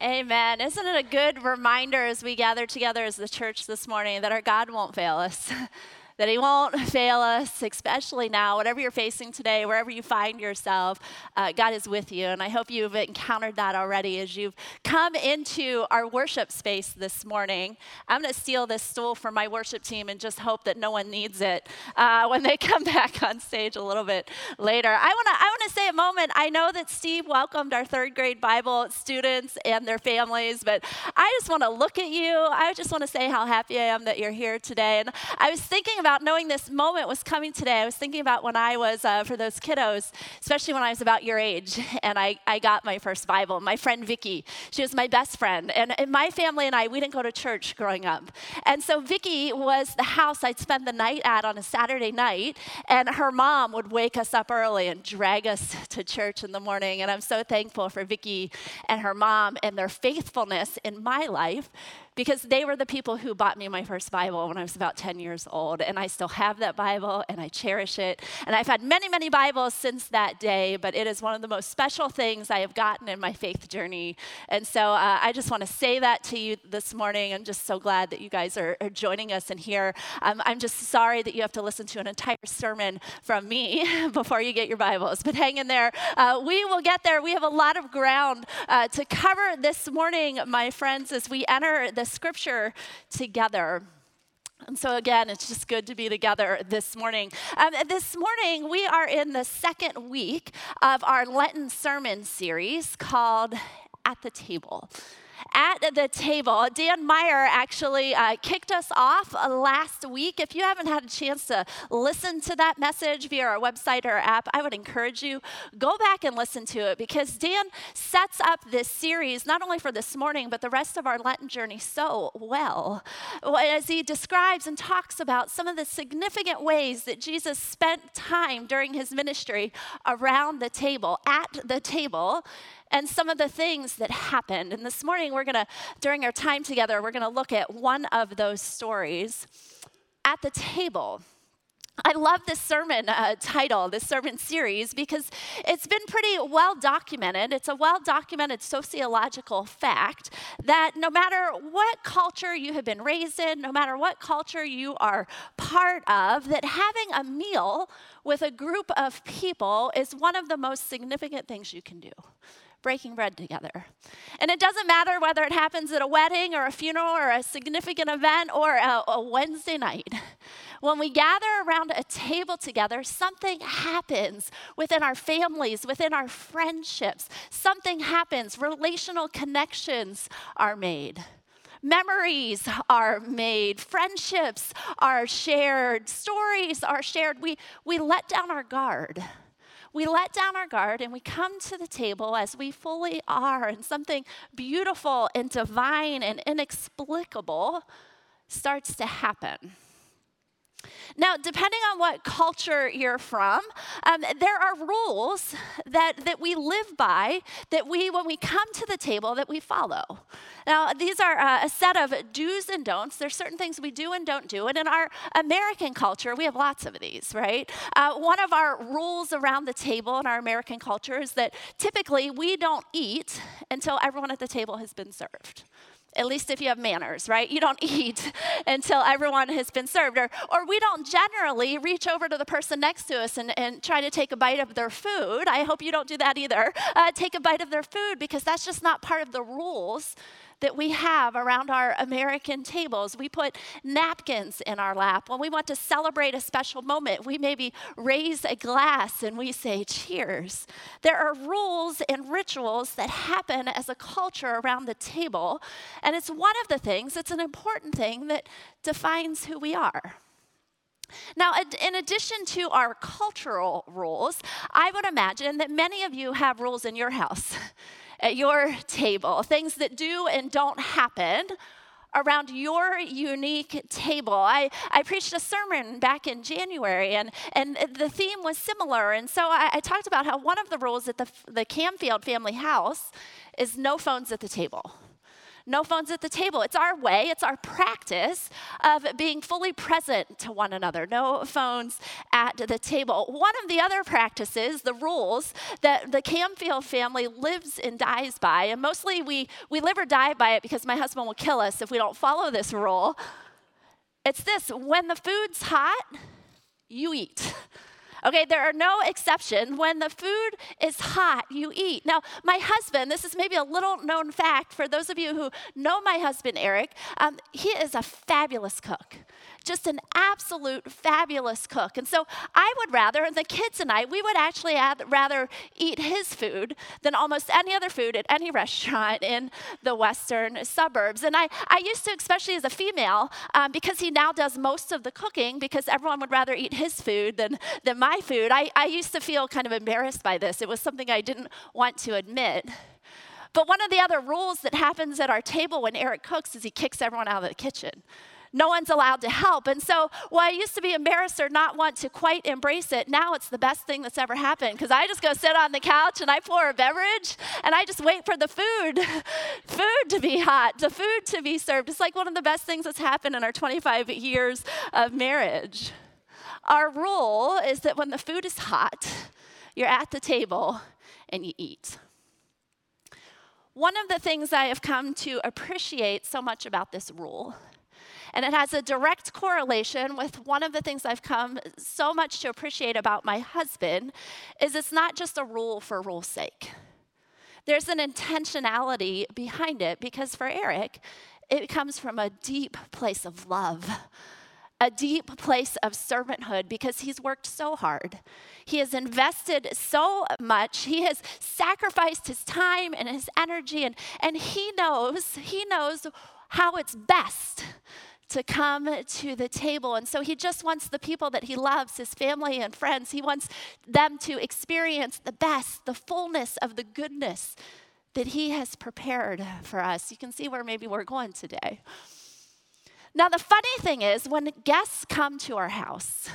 Amen. Isn't it a good reminder as we gather together as the church this morning that our God won't fail us? that He won't fail us, especially now, whatever you're facing today, wherever you find yourself, uh, God is with you. And I hope you've encountered that already as you've come into our worship space this morning. I'm going to steal this stool from my worship team and just hope that no one needs it uh, when they come back on stage a little bit later. I want to I want to say a moment. I know that Steve welcomed our third grade Bible students and their families, but I just want to look at you. I just want to say how happy I am that you're here today. And I was thinking about about knowing this moment was coming today, I was thinking about when I was, uh, for those kiddos, especially when I was about your age, and I, I got my first Bible. My friend Vicky, she was my best friend. And, and my family and I, we didn't go to church growing up. And so Vicky was the house I'd spend the night at on a Saturday night, and her mom would wake us up early and drag us to church in the morning. And I'm so thankful for Vicky and her mom and their faithfulness in my life because they were the people who bought me my first Bible when I was about 10 years old. And I still have that Bible and I cherish it. And I've had many, many Bibles since that day, but it is one of the most special things I have gotten in my faith journey. And so uh, I just want to say that to you this morning. I'm just so glad that you guys are, are joining us in here. Um, I'm just sorry that you have to listen to an entire sermon from me before you get your Bibles, but hang in there. Uh, we will get there. We have a lot of ground uh, to cover this morning, my friends, as we enter this scripture together. And so, again, it's just good to be together this morning. Um, this morning, we are in the second week of our Lenten sermon series called At the Table at the table. Dan Meyer actually uh, kicked us off uh, last week. If you haven't had a chance to listen to that message via our website or our app, I would encourage you go back and listen to it because Dan sets up this series not only for this morning but the rest of our Lenten journey so well as he describes and talks about some of the significant ways that Jesus spent time during his ministry around the table, at the table and some of the things that happened. And this morning, we're going to, during our time together, we're going to look at one of those stories at the table. I love this sermon uh, title, this sermon series, because it's been pretty well documented. It's a well documented sociological fact that no matter what culture you have been raised in, no matter what culture you are part of, that having a meal with a group of people is one of the most significant things you can do breaking bread together. And it doesn't matter whether it happens at a wedding or a funeral or a significant event or a, a Wednesday night. When we gather around a table together, something happens within our families, within our friendships. Something happens. Relational connections are made. Memories are made, friendships are shared, stories are shared. We, we let down our guard we let down our guard and we come to the table as we fully are, and something beautiful and divine and inexplicable starts to happen. Now, depending on what culture you're from, um, there are rules that, that we live by that we, when we come to the table, that we follow. Now, these are uh, a set of do's and don'ts. There's certain things we do and don't do. And in our American culture, we have lots of these, right? Uh, one of our rules around the table in our American culture is that typically we don't eat until everyone at the table has been served at least if you have manners, right? You don't eat until everyone has been served. Or, or we don't generally reach over to the person next to us and, and try to take a bite of their food. I hope you don't do that either. Uh, take a bite of their food because that's just not part of the rules that we have around our American tables. We put napkins in our lap. When we want to celebrate a special moment, we maybe raise a glass and we say cheers. There are rules and rituals that happen as a culture around the table, and it's one of the things, it's an important thing that defines who we are. Now, in addition to our cultural rules, I would imagine that many of you have rules in your house. at your table, things that do and don't happen around your unique table. I, I preached a sermon back in January, and, and the theme was similar. And so I, I talked about how one of the rules at the, the Camfield family house is no phones at the table. No phones at the table. It's our way, it's our practice of being fully present to one another. No phones at the table. One of the other practices, the rules that the Camfield family lives and dies by, and mostly we, we live or die by it because my husband will kill us if we don't follow this rule. It's this when the food's hot, you eat. Okay, there are no exceptions. When the food is hot, you eat. Now, my husband, this is maybe a little known fact for those of you who know my husband, Eric, um, he is a fabulous cook just an absolute fabulous cook. And so I would rather, and the kids and I, we would actually rather eat his food than almost any other food at any restaurant in the western suburbs. And I, I used to, especially as a female, um, because he now does most of the cooking, because everyone would rather eat his food than, than my food, I, I used to feel kind of embarrassed by this. It was something I didn't want to admit. But one of the other rules that happens at our table when Eric cooks is he kicks everyone out of the kitchen no one's allowed to help. And so, while I used to be embarrassed or not want to quite embrace it, now it's the best thing that's ever happened because I just go sit on the couch and I pour a beverage and I just wait for the food, food to be hot, the food to be served. It's like one of the best things that's happened in our 25 years of marriage. Our rule is that when the food is hot, you're at the table and you eat. One of the things I have come to appreciate so much about this rule and it has a direct correlation with one of the things I've come so much to appreciate about my husband is it's not just a rule for rule's sake. There's an intentionality behind it because for Eric, it comes from a deep place of love a deep place of servanthood because he's worked so hard. He has invested so much. He has sacrificed his time and his energy, and, and he knows, he knows how it's best to come to the table. And so he just wants the people that he loves, his family and friends, he wants them to experience the best, the fullness of the goodness that he has prepared for us. You can see where maybe we're going today. Now, the funny thing is, when guests come to our house,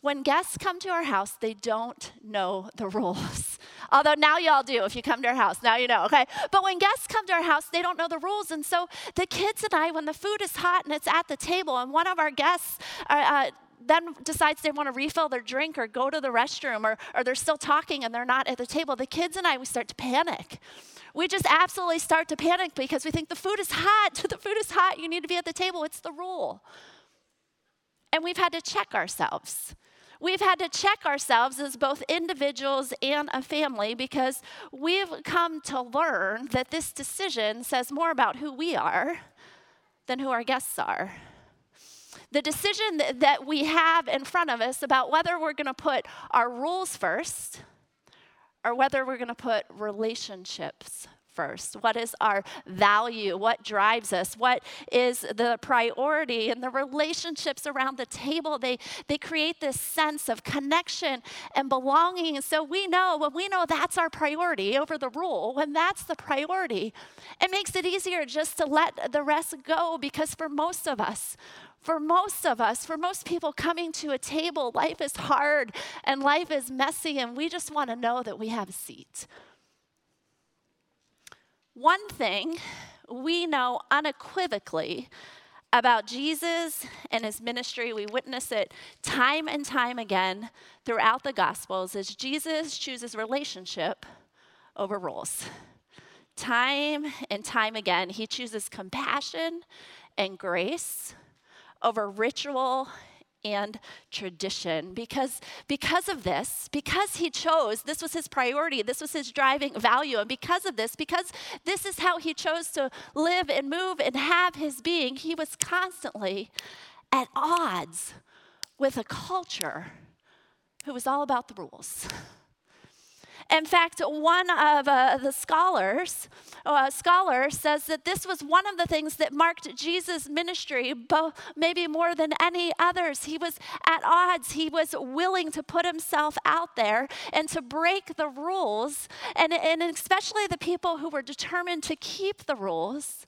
when guests come to our house, they don't know the rules. Although now y'all do if you come to our house. Now you know, okay? But when guests come to our house, they don't know the rules. And so the kids and I, when the food is hot and it's at the table, and one of our guests, uh, uh, then decides they want to refill their drink or go to the restroom or, or they're still talking and they're not at the table, the kids and I, we start to panic. We just absolutely start to panic because we think the food is hot. the food is hot. You need to be at the table. It's the rule. And we've had to check ourselves. We've had to check ourselves as both individuals and a family because we've come to learn that this decision says more about who we are than who our guests are. The decision that we have in front of us about whether we're going to put our rules first or whether we're going to put relationships first? What is our value? What drives us? What is the priority? And the relationships around the table, they, they create this sense of connection and belonging. And so we know when we know that's our priority over the rule, when that's the priority, it makes it easier just to let the rest go because for most of us, for most of us, for most people coming to a table, life is hard and life is messy, and we just want to know that we have a seat. One thing we know unequivocally about Jesus and his ministry, we witness it time and time again throughout the Gospels, is Jesus chooses relationship over rules. Time and time again, he chooses compassion and grace over ritual and tradition. Because because of this because he chose this was his priority this was his driving value and because of this because this is how he chose to live and move and have his being he was constantly at odds with a culture who was all about the rules in fact, one of uh, the scholars, uh, scholar says that this was one of the things that marked Jesus' ministry, maybe more than any others. He was at odds. He was willing to put himself out there and to break the rules. And, and especially the people who were determined to keep the rules,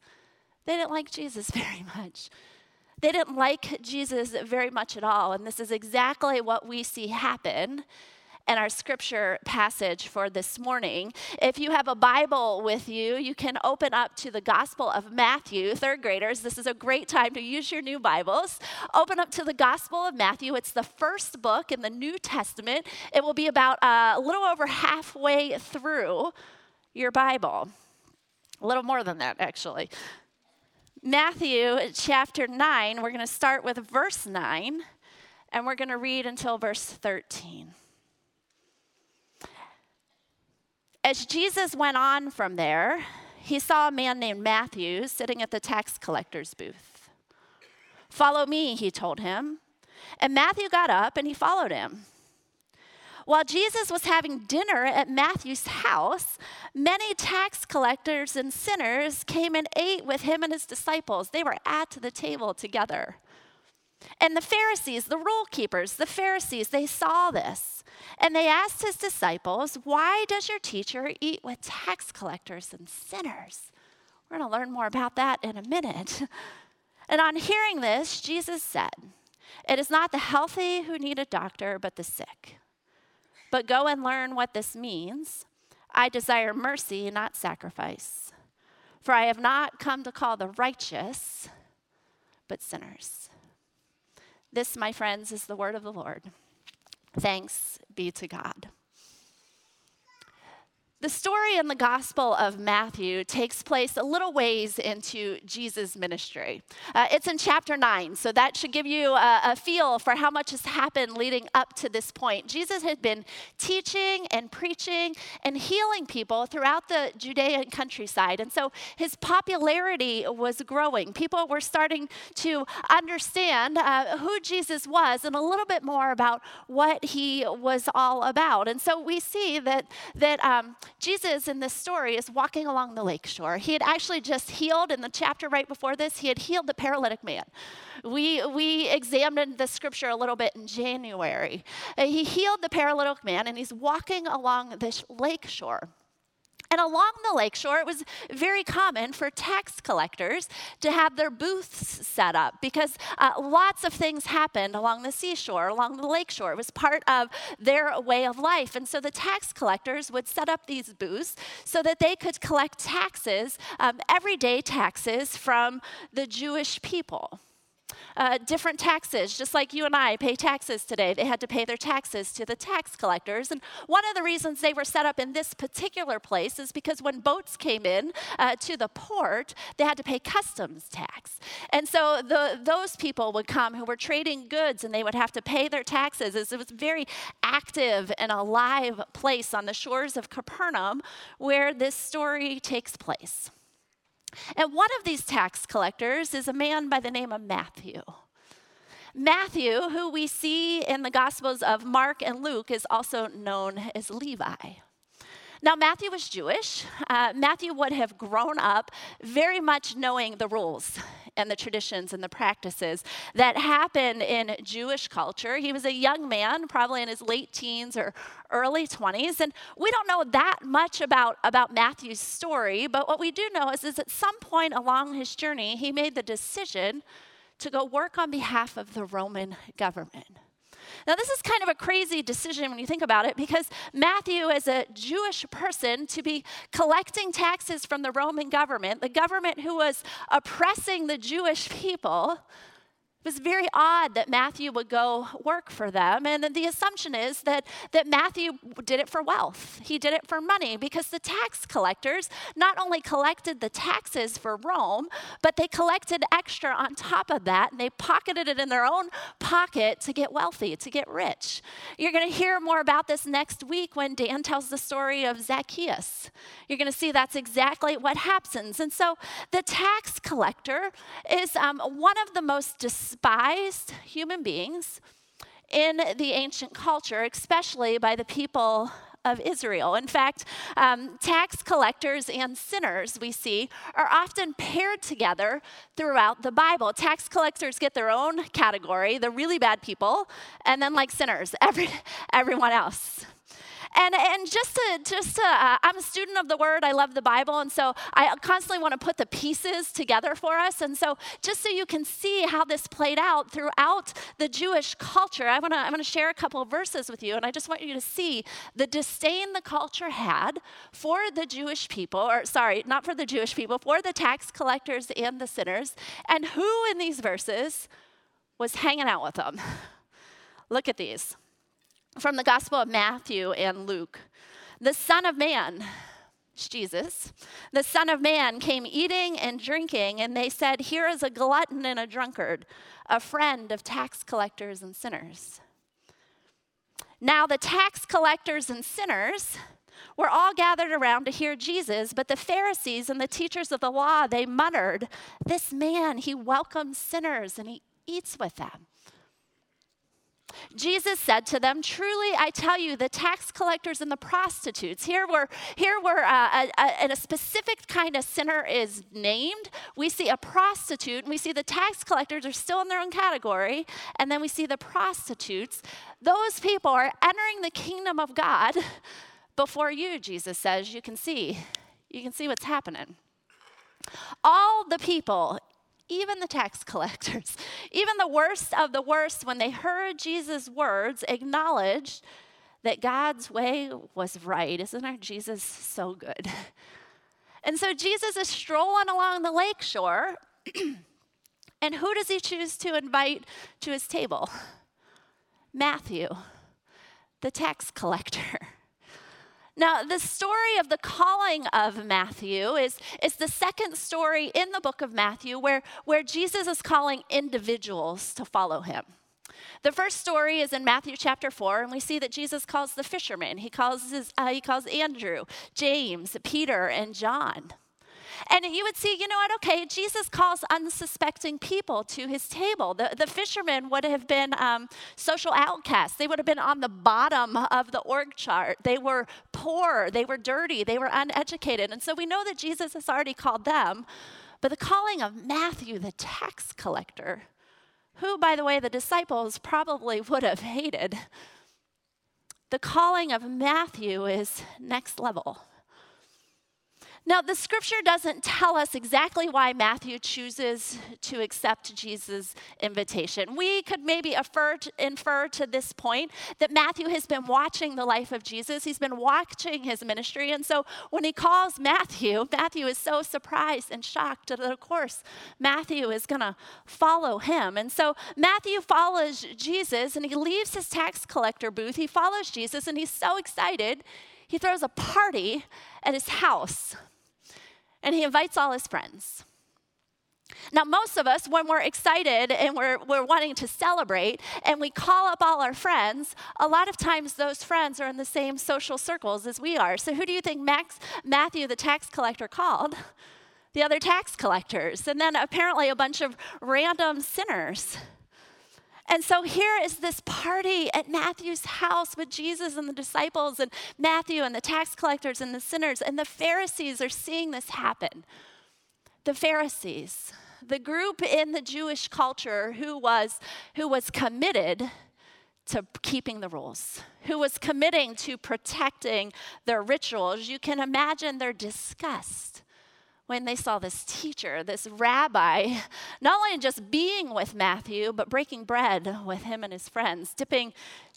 they didn't like Jesus very much. They didn't like Jesus very much at all. And this is exactly what we see happen and our scripture passage for this morning. If you have a Bible with you, you can open up to the Gospel of Matthew. Third graders, this is a great time to use your new Bibles. Open up to the Gospel of Matthew. It's the first book in the New Testament. It will be about uh, a little over halfway through your Bible. A little more than that, actually. Matthew chapter 9, we're going to start with verse 9, and we're going to read until verse 13. As Jesus went on from there, he saw a man named Matthew sitting at the tax collector's booth. Follow me, he told him. And Matthew got up and he followed him. While Jesus was having dinner at Matthew's house, many tax collectors and sinners came and ate with him and his disciples. They were at the table together. And the Pharisees, the rule keepers, the Pharisees, they saw this. And they asked his disciples, Why does your teacher eat with tax collectors and sinners? We're going to learn more about that in a minute. And on hearing this, Jesus said, It is not the healthy who need a doctor, but the sick. But go and learn what this means. I desire mercy, not sacrifice. For I have not come to call the righteous, but sinners. This, my friends, is the word of the Lord. Thanks be to God. The story in the Gospel of Matthew takes place a little ways into Jesus' ministry. Uh, it's in chapter 9, so that should give you a, a, feel for how much has happened leading up to this point. Jesus had been teaching and preaching and healing people throughout the Judean countryside, and so his popularity was growing. People were starting to understand uh, who Jesus was and a little bit more about what he was all about. And so we see that, that um, Jesus in this story is walking along the lakeshore. He had actually just healed in the chapter right before this, he had healed the paralytic man. We, we examined the scripture a little bit in January. Uh, he healed the paralytic man and he's walking along this lakeshore. And along the lakeshore, it was very common for tax collectors to have their booths set up because uh, lots of things happened along the seashore, along the lakeshore. It was part of their way of life. And so the tax collectors would set up these booths so that they could collect taxes, um, everyday taxes from the Jewish people uh, different taxes, just like you and I pay taxes today. They had to pay their taxes to the tax collectors. And one of the reasons they were set up in this particular place is because when boats came in uh, to the port, they had to pay customs tax. And so the, those people would come who were trading goods and they would have to pay their taxes. It was a very active and alive place on the shores of Capernaum where this story takes place. And one of these tax collectors is a man by the name of Matthew. Matthew, who we see in the Gospels of Mark and Luke, is also known as Levi. Now, Matthew was Jewish. Uh, Matthew would have grown up very much knowing the rules and the traditions and the practices that happen in Jewish culture. He was a young man, probably in his late teens or early 20s, and we don't know that much about, about Matthew's story, but what we do know is, is at some point along his journey, he made the decision to go work on behalf of the Roman government. Now, this is kind of a crazy decision when you think about it because Matthew, as a Jewish person, to be collecting taxes from the Roman government, the government who was oppressing the Jewish people, it was very odd that Matthew would go work for them. And the assumption is that, that Matthew did it for wealth. He did it for money because the tax collectors not only collected the taxes for Rome, but they collected extra on top of that and they pocketed it in their own pocket to get wealthy, to get rich. You're going to hear more about this next week when Dan tells the story of Zacchaeus. You're going to see that's exactly what happens. And so the tax collector is um, one of the most despised human beings in the ancient culture, especially by the people of Israel. In fact, um, tax collectors and sinners, we see, are often paired together throughout the Bible. Tax collectors get their own category, the really bad people, and then like sinners, every, everyone else. And, and just to, just to, uh, I'm a student of the word. I love the Bible. And so I constantly want to put the pieces together for us. And so just so you can see how this played out throughout the Jewish culture, I want to, I'm going to share a couple verses with you. And I just want you to see the disdain the culture had for the Jewish people, or sorry, not for the Jewish people, for the tax collectors and the sinners, and who in these verses was hanging out with them. Look at these from the Gospel of Matthew and Luke. The Son of Man, Jesus, the Son of Man came eating and drinking, and they said, Here is a glutton and a drunkard, a friend of tax collectors and sinners. Now, the tax collectors and sinners were all gathered around to hear Jesus, but the Pharisees and the teachers of the law, they muttered, This man, he welcomes sinners and he eats with them. Jesus said to them, Truly I tell you, the tax collectors and the prostitutes, here were, here were uh, a, a, a specific kind of sinner is named. We see a prostitute, and we see the tax collectors are still in their own category, and then we see the prostitutes. Those people are entering the kingdom of God before you, Jesus says. You can see, you can see what's happening. All the people even the tax collectors, even the worst of the worst, when they heard Jesus' words, acknowledged that God's way was right. Isn't our Jesus so good? And so Jesus is strolling along the lake shore, and who does he choose to invite to his table? Matthew, the tax collector. Now, the story of the calling of Matthew is, is the second story in the book of Matthew where, where Jesus is calling individuals to follow him. The first story is in Matthew chapter 4, and we see that Jesus calls the fishermen. He calls, his, uh, he calls Andrew, James, Peter, and John. And you would see, you know what, okay, Jesus calls unsuspecting people to his table. The, the fishermen would have been um, social outcasts, they would have been on the bottom of the org chart. They were poor, they were dirty, they were uneducated. And so we know that Jesus has already called them. But the calling of Matthew, the tax collector, who, by the way, the disciples probably would have hated, the calling of Matthew is next level. Now, the scripture doesn't tell us exactly why Matthew chooses to accept Jesus' invitation. We could maybe infer to, infer to this point that Matthew has been watching the life of Jesus, he's been watching his ministry. And so when he calls Matthew, Matthew is so surprised and shocked that, of course, Matthew is going to follow him. And so Matthew follows Jesus and he leaves his tax collector booth. He follows Jesus and he's so excited, he throws a party at his house and he invites all his friends. Now, most of us, when we're excited and we're, we're wanting to celebrate and we call up all our friends, a lot of times those friends are in the same social circles as we are. So, who do you think Max, Matthew, the tax collector, called? The other tax collectors, and then apparently a bunch of random sinners. And so here is this party at Matthew's house with Jesus and the disciples, and Matthew and the tax collectors and the sinners, and the Pharisees are seeing this happen. The Pharisees, the group in the Jewish culture who was, who was committed to keeping the rules, who was committing to protecting their rituals, you can imagine their disgust when they saw this teacher, this rabbi, not only just being with Matthew, but breaking bread with him and his friends, dipping,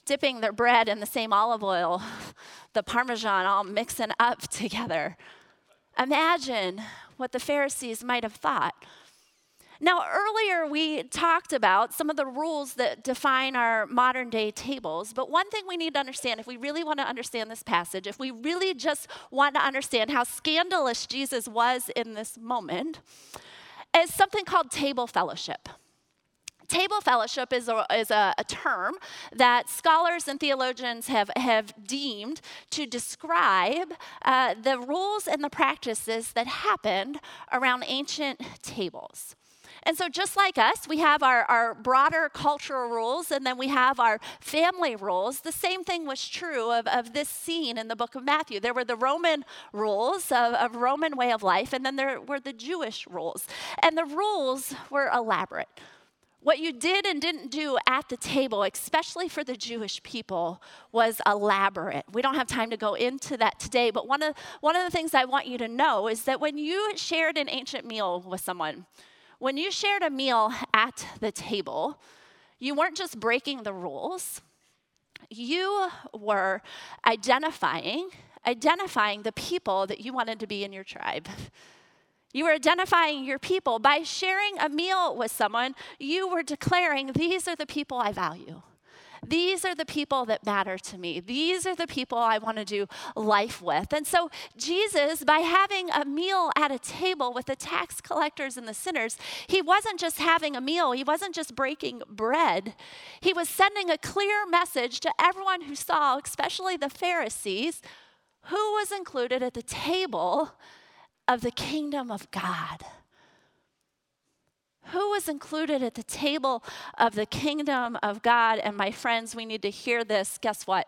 dipping their bread in the same olive oil, the Parmesan all mixing up together. Imagine what the Pharisees might have thought now, earlier we talked about some of the rules that define our modern day tables, but one thing we need to understand if we really want to understand this passage, if we really just want to understand how scandalous Jesus was in this moment, is something called table fellowship. Table fellowship is, a, is a, a, term that scholars and theologians have, have deemed to describe uh, the rules and the practices that happened around ancient tables. And so, just like us, we have our, our broader cultural rules and then we have our family rules. The same thing was true of, of this scene in the book of Matthew. There were the Roman rules of, of Roman way of life, and then there were the Jewish rules. And the rules were elaborate. What you did and didn't do at the table, especially for the Jewish people, was elaborate. We don't have time to go into that today, but one of, one of the things I want you to know is that when you shared an ancient meal with someone, when you shared a meal at the table, you weren't just breaking the rules, you were identifying identifying the people that you wanted to be in your tribe. You were identifying your people. By sharing a meal with someone, you were declaring, These are the people I value. These are the people that matter to me. These are the people I want to do life with. And so, Jesus, by having a meal at a table with the tax collectors and the sinners, he wasn't just having a meal, he wasn't just breaking bread. He was sending a clear message to everyone who saw, especially the Pharisees, who was included at the table of the kingdom of God. Who was included at the table of the kingdom of God? And my friends, we need to hear this. Guess what?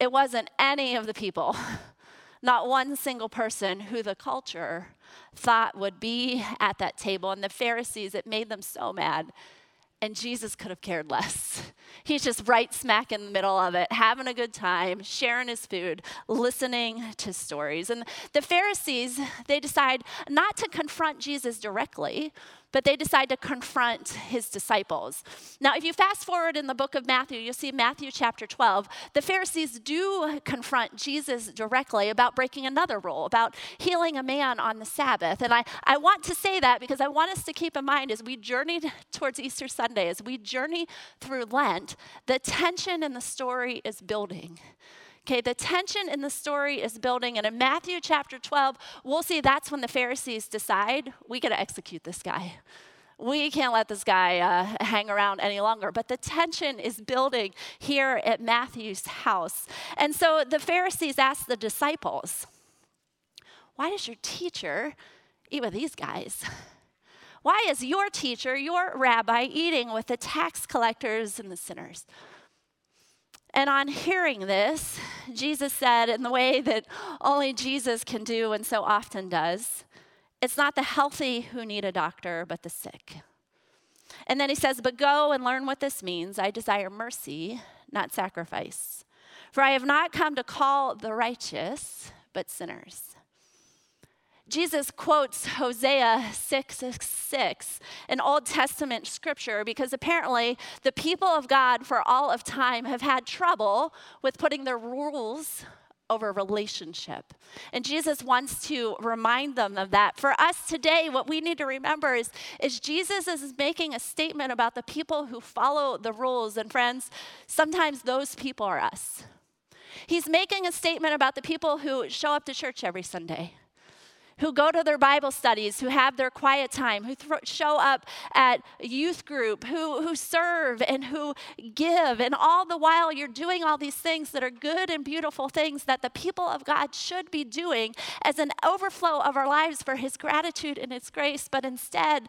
It wasn't any of the people, not one single person who the culture thought would be at that table. And the Pharisees, it made them so mad and Jesus could have cared less. He's just right smack in the middle of it, having a good time, sharing his food, listening to stories. And the Pharisees, they decide not to confront Jesus directly, but they decide to confront his disciples. Now, if you fast forward in the book of Matthew, you'll see Matthew chapter 12, the Pharisees do confront Jesus directly about breaking another rule, about healing a man on the Sabbath. And I, I want to say that because I want us to keep in mind as we journey towards Easter Sunday, as we journey through Lent, the tension in the story is building. Okay, the tension in the story is building, and in Matthew chapter 12, we'll see that's when the Pharisees decide we got to execute this guy. We can't let this guy uh, hang around any longer. But the tension is building here at Matthew's house. And so the Pharisees ask the disciples, Why does your teacher eat with these guys? Why is your teacher, your rabbi, eating with the tax collectors and the sinners? And on hearing this, Jesus said, in the way that only Jesus can do and so often does, it's not the healthy who need a doctor, but the sick. And then he says, But go and learn what this means. I desire mercy, not sacrifice. For I have not come to call the righteous, but sinners. Jesus quotes Hosea 6 6, 6, an Old Testament scripture, because apparently the people of God for all of time have had trouble with putting their rules over relationship. And Jesus wants to remind them of that. For us today, what we need to remember is, is Jesus is making a statement about the people who follow the rules. And friends, sometimes those people are us. He's making a statement about the people who show up to church every Sunday who go to their Bible studies, who have their quiet time, who th- show up at youth group, who, who serve and who give. And all the while, you're doing all these things that are good and beautiful things that the people of God should be doing as an overflow of our lives for His gratitude and His grace. But instead,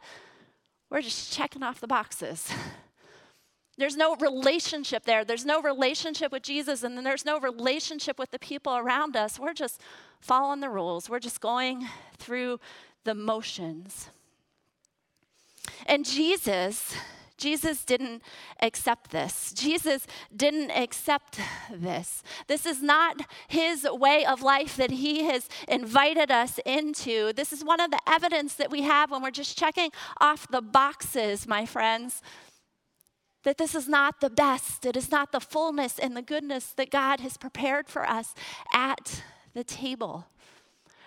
we're just checking off the boxes. There's no relationship there. There's no relationship with Jesus, and then there's no relationship with the people around us. We're just following the rules, we're just going through the motions. And Jesus, Jesus didn't accept this. Jesus didn't accept this. This is not his way of life that he has invited us into. This is one of the evidence that we have when we're just checking off the boxes, my friends that this is not the best, it is not the fullness and the goodness that God has prepared for us at the table.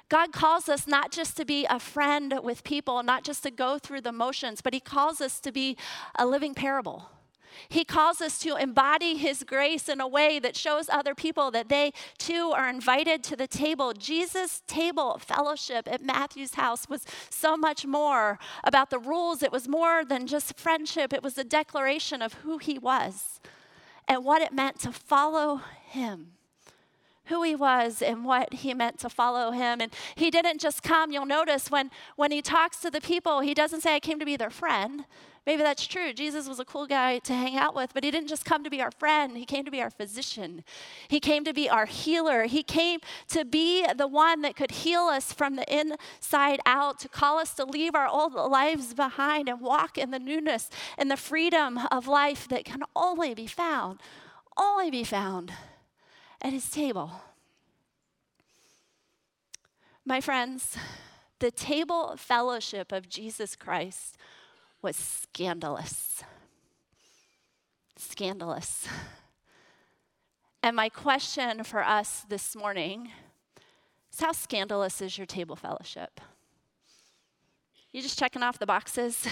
God calls us not just to be a friend with people, not just to go through the motions, but He calls us to be a living parable. He calls us to embody His grace in a way that shows other people that they too are invited to the table. Jesus' table fellowship at Matthew's house was so much more about the rules. It was more than just friendship, it was a declaration of who He was and what it meant to follow Him, who he was and what he meant to follow him. And he didn't just come, you'll notice when, when he talks to the people, he doesn't say, I came to be their friend. Maybe that's true. Jesus was a cool guy to hang out with, but he didn't just come to be our friend. He came to be our physician. He came to be our healer. He came to be the one that could heal us from the inside out, to call us to leave our old lives behind and walk in the newness and the freedom of life that can only be found, only be found at his table. My friends, the table fellowship of Jesus Christ was scandalous. Scandalous. And my question for us this morning is how scandalous is your table fellowship? You just checking off the boxes?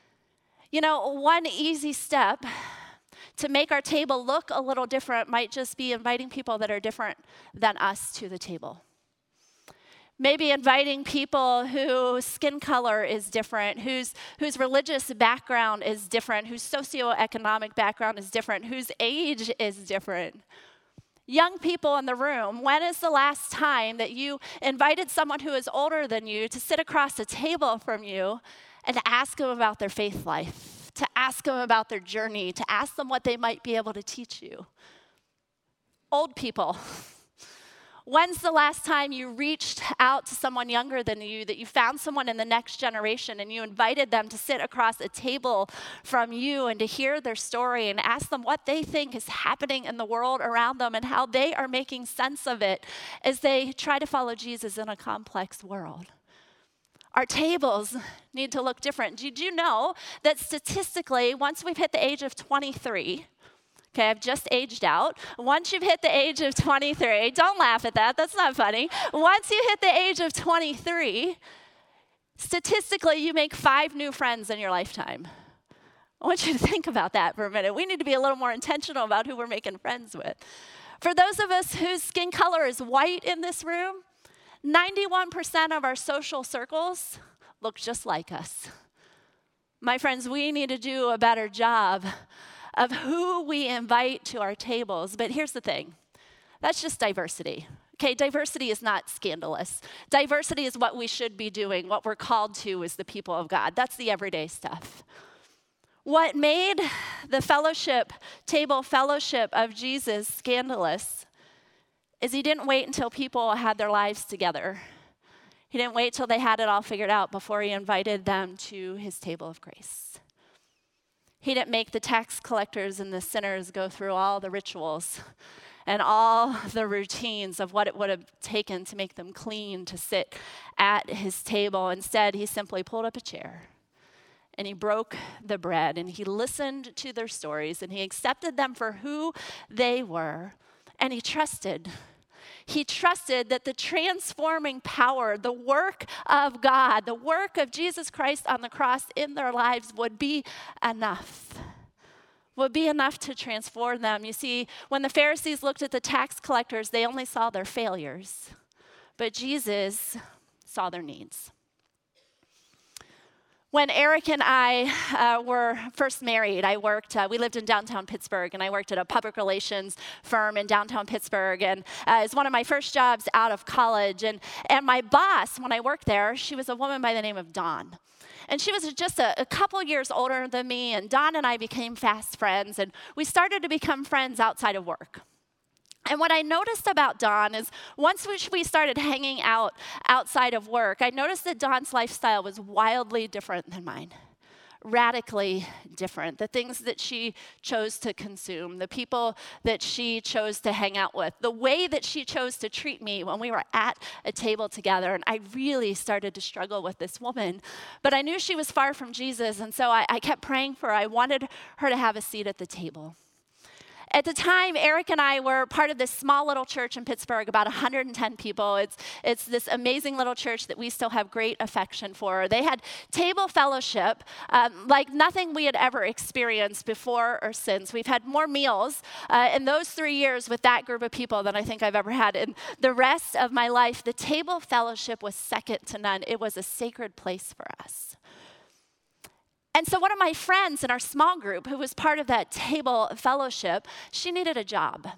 you know, one easy step to make our table look a little different might just be inviting people that are different than us to the table. Maybe inviting people whose skin color is different, whose, whose religious background is different, whose socioeconomic background is different, whose age is different. Young people in the room, when is the last time that you invited someone who is older than you to sit across a table from you and ask them about their faith life? To ask them about their journey, to ask them what they might be able to teach you. Old people, when's the last time you reached out to someone younger than you, that you found someone in the next generation and you invited them to sit across a table from you and to hear their story and ask them what they think is happening in the world around them and how they are making sense of it as they try to follow Jesus in a complex world? Our tables need to look different. Did you know that statistically, once we've hit the age of 23, Okay, I've just aged out. Once you've hit the age of 23, don't laugh at that, that's not funny. Once you hit the age of 23, statistically, you make five new friends in your lifetime. I want you to think about that for a minute. We need to be a little more intentional about who we're making friends with. For those of us whose skin color is white in this room, 91% of our social circles look just like us. My friends, we need to do a better job of who we invite to our tables. But here's the thing that's just diversity. Okay, diversity is not scandalous. Diversity is what we should be doing, what we're called to as the people of God. That's the everyday stuff. What made the fellowship, table fellowship of Jesus scandalous is he didn't wait until people had their lives together. He didn't wait till they had it all figured out before he invited them to his table of grace. He didn't make the tax collectors and the sinners go through all the rituals and all the routines of what it would have taken to make them clean to sit at his table. Instead, he simply pulled up a chair and he broke the bread and he listened to their stories and he accepted them for who they were and he trusted. He trusted that the transforming power, the work of God, the work of Jesus Christ on the cross in their lives would be enough. Would be enough to transform them. You see, when the Pharisees looked at the tax collectors, they only saw their failures, but Jesus saw their needs. When Eric and I uh, were first married, I worked, uh, we lived in downtown Pittsburgh, and I worked at a public relations firm in downtown Pittsburgh. And uh, it was one of my first jobs out of college. And, and my boss, when I worked there, she was a woman by the name of Dawn. And she was just a, a couple years older than me, and Dawn and I became fast friends, and we started to become friends outside of work. And what I noticed about Dawn is once we started hanging out outside of work, I noticed that Dawn's lifestyle was wildly different than mine. Radically different. The things that she chose to consume, the people that she chose to hang out with, the way that she chose to treat me when we were at a table together. And I really started to struggle with this woman. But I knew she was far from Jesus, and so I, I kept praying for her. I wanted her to have a seat at the table. At the time, Eric and I were part of this small little church in Pittsburgh, about 110 people. It's, it's this amazing little church that we still have great affection for. They had table fellowship um, like nothing we had ever experienced before or since. We've had more meals uh, in those three years with that group of people than I think I've ever had. In the rest of my life, the table fellowship was second to none. It was a sacred place for us. And so, one of my friends in our small group, who was part of that table fellowship, she needed a job.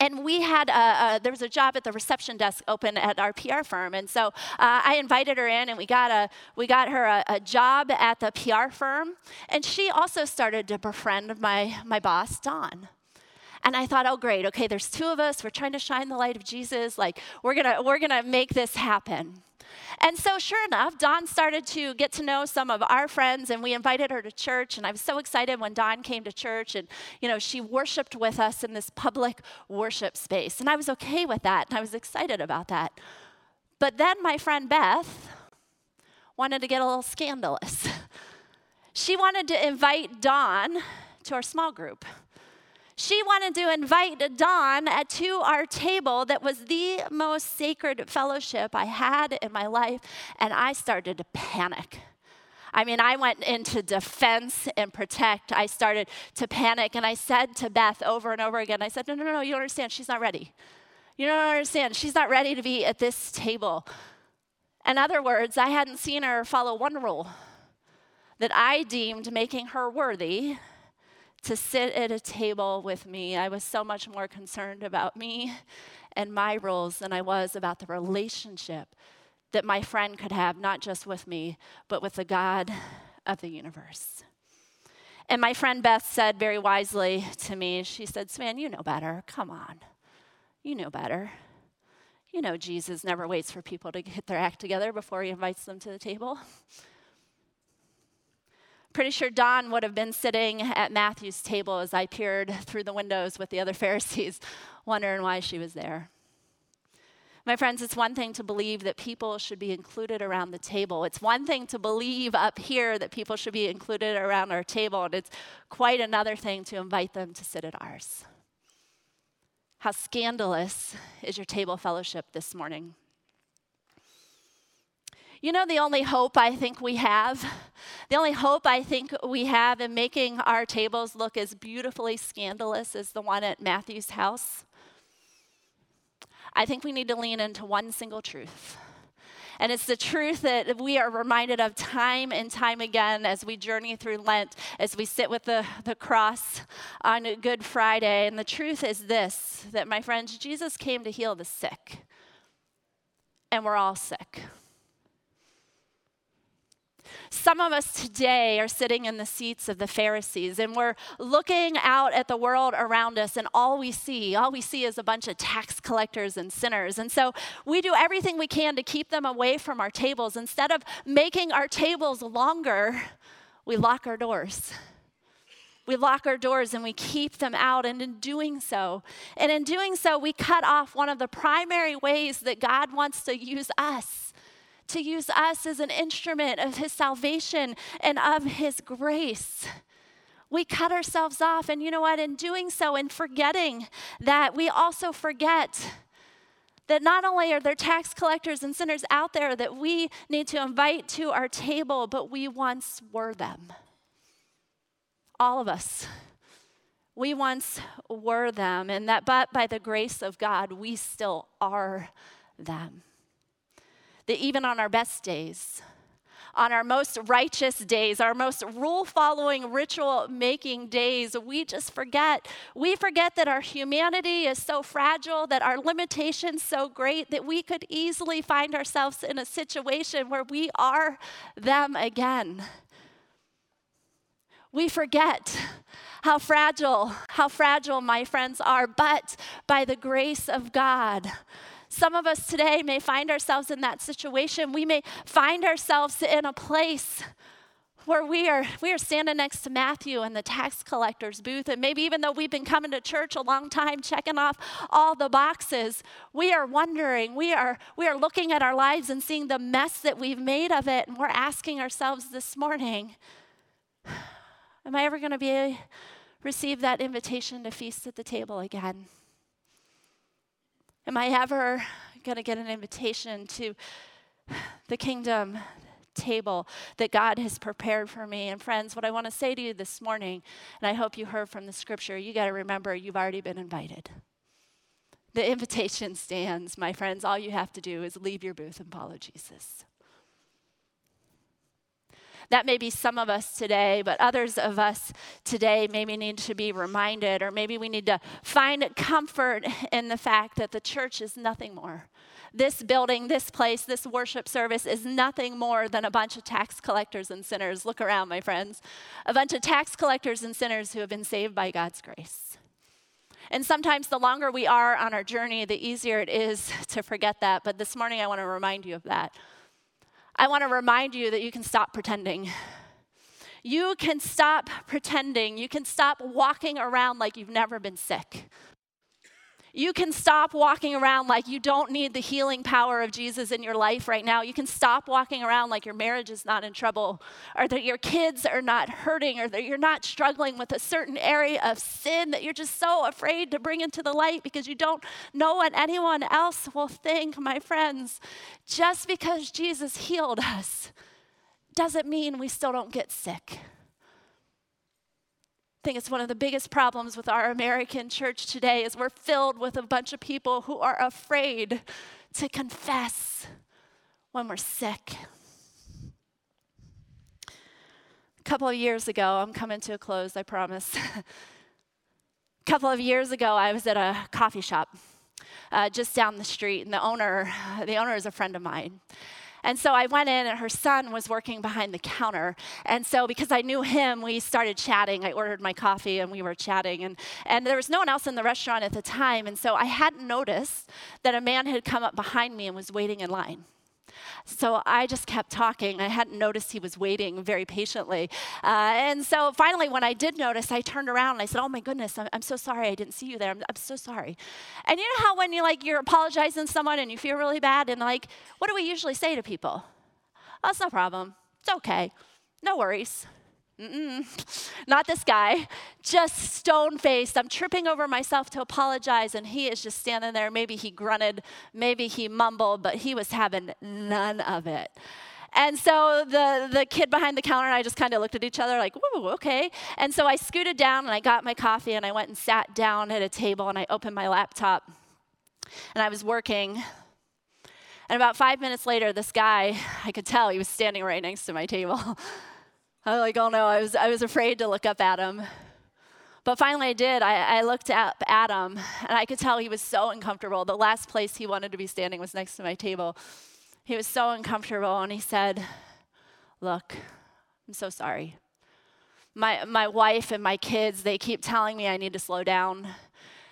and we had a, a, there was a job at the reception desk open at our PR firm, and so uh, I invited her in, and we got a we got her a, a, job at the PR firm, and she also started to befriend my my boss Dawn. And I thought, oh great, okay, there's two of us. We're trying to shine the light of Jesus. Like we're gonna we're gonna make this happen. And so, sure enough, Dawn started to get to know some of our friends, and we invited her to church. And I was so excited when Dawn came to church, and you know, she worshiped with us in this public worship space. And I was okay with that, and I was excited about that. But then my friend Beth wanted to get a little scandalous. She wanted to invite Dawn to our small group she wanted to invite Dawn to our table that was the most sacred fellowship I had in my life, and I started to panic. I mean, I went into defense and protect. I started to panic, and I said to Beth over and over again, I said, No, no, no, you don't understand. She's not ready. You don't understand. She's not ready to be at this table. In other words, I hadn't seen her follow one rule that I deemed making her worthy to sit at a table with me. I was so much more concerned about me and my roles than I was about the relationship that my friend could have, not just with me, but with the God of the universe. And my friend Beth said very wisely to me, she said, Swan, you know better. Come on. You know better. You know Jesus never waits for people to get their act together before he invites them to the table. Pretty sure Dawn would have been sitting at Matthew's table as I peered through the windows with the other Pharisees, wondering why she was there. My friends, it's one thing to believe that people should be included around the table. It's one thing to believe up here that people should be included around our table, and it's quite another thing to invite them to sit at ours. How scandalous is your table fellowship this morning? You know, the only hope I think we have, the only hope I think we have in making our tables look as beautifully scandalous as the one at Matthew's house, I think we need to lean into one single truth. And it's the truth that we are reminded of time and time again as we journey through Lent, as we sit with the, the cross on Good Friday. And the truth is this that, my friends, Jesus came to heal the sick, and we're all sick. Some of us today are sitting in the seats of the Pharisees and we're looking out at the world around us, and all we see, all we see is a bunch of tax collectors and sinners. And so we do everything we can to keep them away from our tables. Instead of making our tables longer, we lock our doors. We lock our doors and we keep them out. And in doing so, and in doing so, we cut off one of the primary ways that God wants to use us to use us as an instrument of His salvation and of His grace. We cut ourselves off, and you know what? In doing so, in forgetting that, we also forget that not only are there tax collectors and sinners out there that we need to invite to our table, but we once were them. All of us. We once were them, and that, but by the grace of God, we still are them that even on our best days, on our most righteous days, our most rule following, ritual making days, we just forget. We forget that our humanity is so fragile, that our limitations so great that we could easily find ourselves in a situation where we are them again. We forget how fragile, how fragile my friends are, but by the grace of God, some of us today may find ourselves in that situation. We may find ourselves in a place where we are we are standing next to Matthew in the tax collector's booth. And maybe even though we've been coming to church a long time checking off all the boxes we are wondering we are we are looking at our lives and seeing the mess that we've made of it. And we're asking ourselves this morning am I ever going to be receive that invitation to feast at the table again Am I ever going to get an invitation to the kingdom table that God has prepared for me? And friends, what I want to say to you this morning, and I hope you heard from the scripture, you got to remember you've already been invited. The invitation stands, my friends. All you have to do is leave your booth and follow Jesus. That may be some of us today, but others of us today maybe need to be reminded, or maybe we need to find comfort in the fact that the church is nothing more. This building, this place, this worship service is nothing more than a bunch of tax collectors and sinners. Look around, my friends. A bunch of tax collectors and sinners who have been saved by God's grace. And sometimes the longer we are on our journey, the easier it is to forget that. But this morning, I want to remind you of that. I want to remind you that you can stop pretending. You can stop pretending. You can stop walking around like you've never been sick. You can stop walking around like you don't need the healing power of Jesus in your life right now. You can stop walking around like your marriage is not in trouble, or that your kids are not hurting, or that you're not struggling with a certain area of sin that you're just so afraid to bring into the light because you don't know what anyone else will think, my friends. Just because Jesus healed us doesn't mean we still don't get sick think it's one of the biggest problems with our American church today is we're filled with a bunch of people who are afraid to confess when we're sick. A couple of years ago, I'm coming to a close, I promise. a couple of years ago, I was at a coffee shop uh, just down the street, and the owner, the owner is a friend of mine. And so I went in, and her son was working behind the counter. And so, because I knew him, we started chatting. I ordered my coffee, and we were chatting. And, and there was no one else in the restaurant at the time. And so I hadn't noticed that a man had come up behind me and was waiting in line. So I just kept talking. I hadn't noticed he was waiting very patiently. Uh, and so finally, when I did notice, I turned around and I said, Oh my goodness, I'm, I'm so sorry I didn't see you there. I'm, I'm, so sorry. And you know how when you like you're apologizing to someone and you feel really bad and like, what do we usually say to people? Oh, it's no problem. It's okay. No worries. Mm-mm. Not this guy. Just stone faced. I'm tripping over myself to apologize, and he is just standing there. Maybe he grunted, maybe he mumbled, but he was having none of it. And so the, the kid behind the counter and I just kind of looked at each other like, whoa, okay. And so I scooted down and I got my coffee and I went and sat down at a table and I opened my laptop and I was working. And about five minutes later, this guy, I could tell he was standing right next to my table. I was like, oh no, I was, I was afraid to look up at him. But finally I did. I, I looked up at him and I could tell he was so uncomfortable. The last place he wanted to be standing was next to my table. He was so uncomfortable and he said, Look, I'm so sorry. My, my wife and my kids, they keep telling me I need to slow down.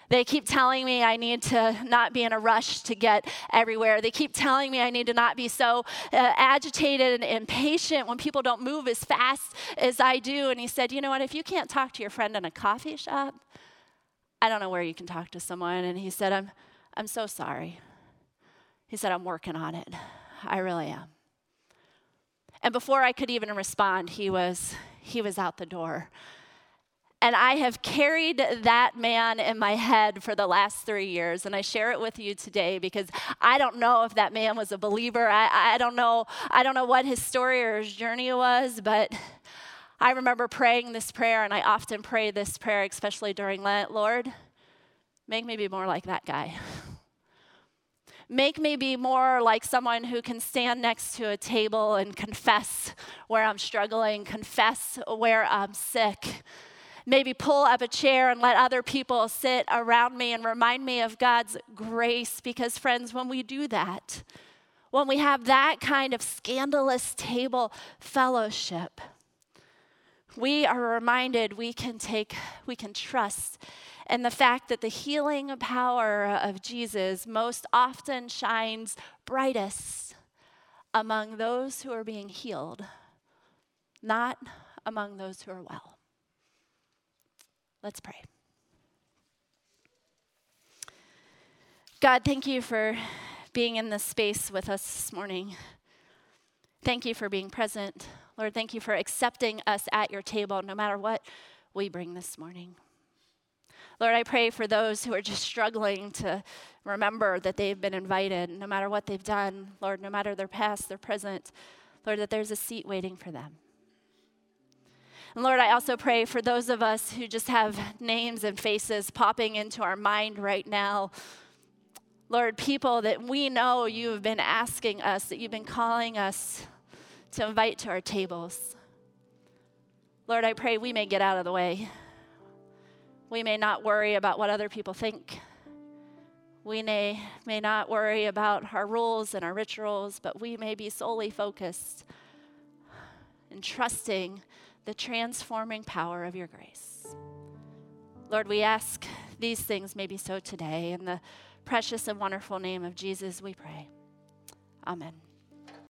They keep telling me I need to not be in a rush to get everywhere. They keep telling me I need to not be so uh, agitated and impatient when people don't move as fast as I do. And he said, You know what? If you can't talk to your friend in a coffee shop, I don't know where you can talk to someone. And he said, I'm, I'm so sorry. He said, I'm working on it. I really am. And before I could even respond, he was, he was out the door. And I have carried that man in my head for the last three years. And I share it with you today because I don't know if that man was a believer. I, I, don't know, I don't know what his story or his journey was, but I remember praying this prayer, and I often pray this prayer, especially during Lent Lord, make me be more like that guy. Make me be more like someone who can stand next to a table and confess where I'm struggling, confess where I'm sick, maybe pull up a chair and let other people sit around me and remind me of God's grace. Because, friends, when we do that, when we have that kind of scandalous table fellowship, we are reminded we can take, we can trust in the fact that the healing power of Jesus most often shines brightest among those who are being healed, not among those who are well. Let's pray. God, thank you for being in this space with us this morning. Thank you for being present. Lord, thank you for accepting us at your table no matter what we bring this morning. Lord, I pray for those who are just struggling to remember that they've been invited, no matter what they've done, Lord, no matter their past, their present, Lord, that there's a seat waiting for them. And Lord, I also pray for those of us who just have names and faces popping into our mind right now. Lord, people that we know you have been asking us, that you've been calling us to invite to our tables. Lord, I pray we may get out of the way. We may not worry about what other people think. We may, may not worry about our rules and our rituals, but we may be solely focused in trusting the transforming power of your grace. Lord, we ask these things may be so today. In the precious and wonderful name of Jesus, we pray. Amen.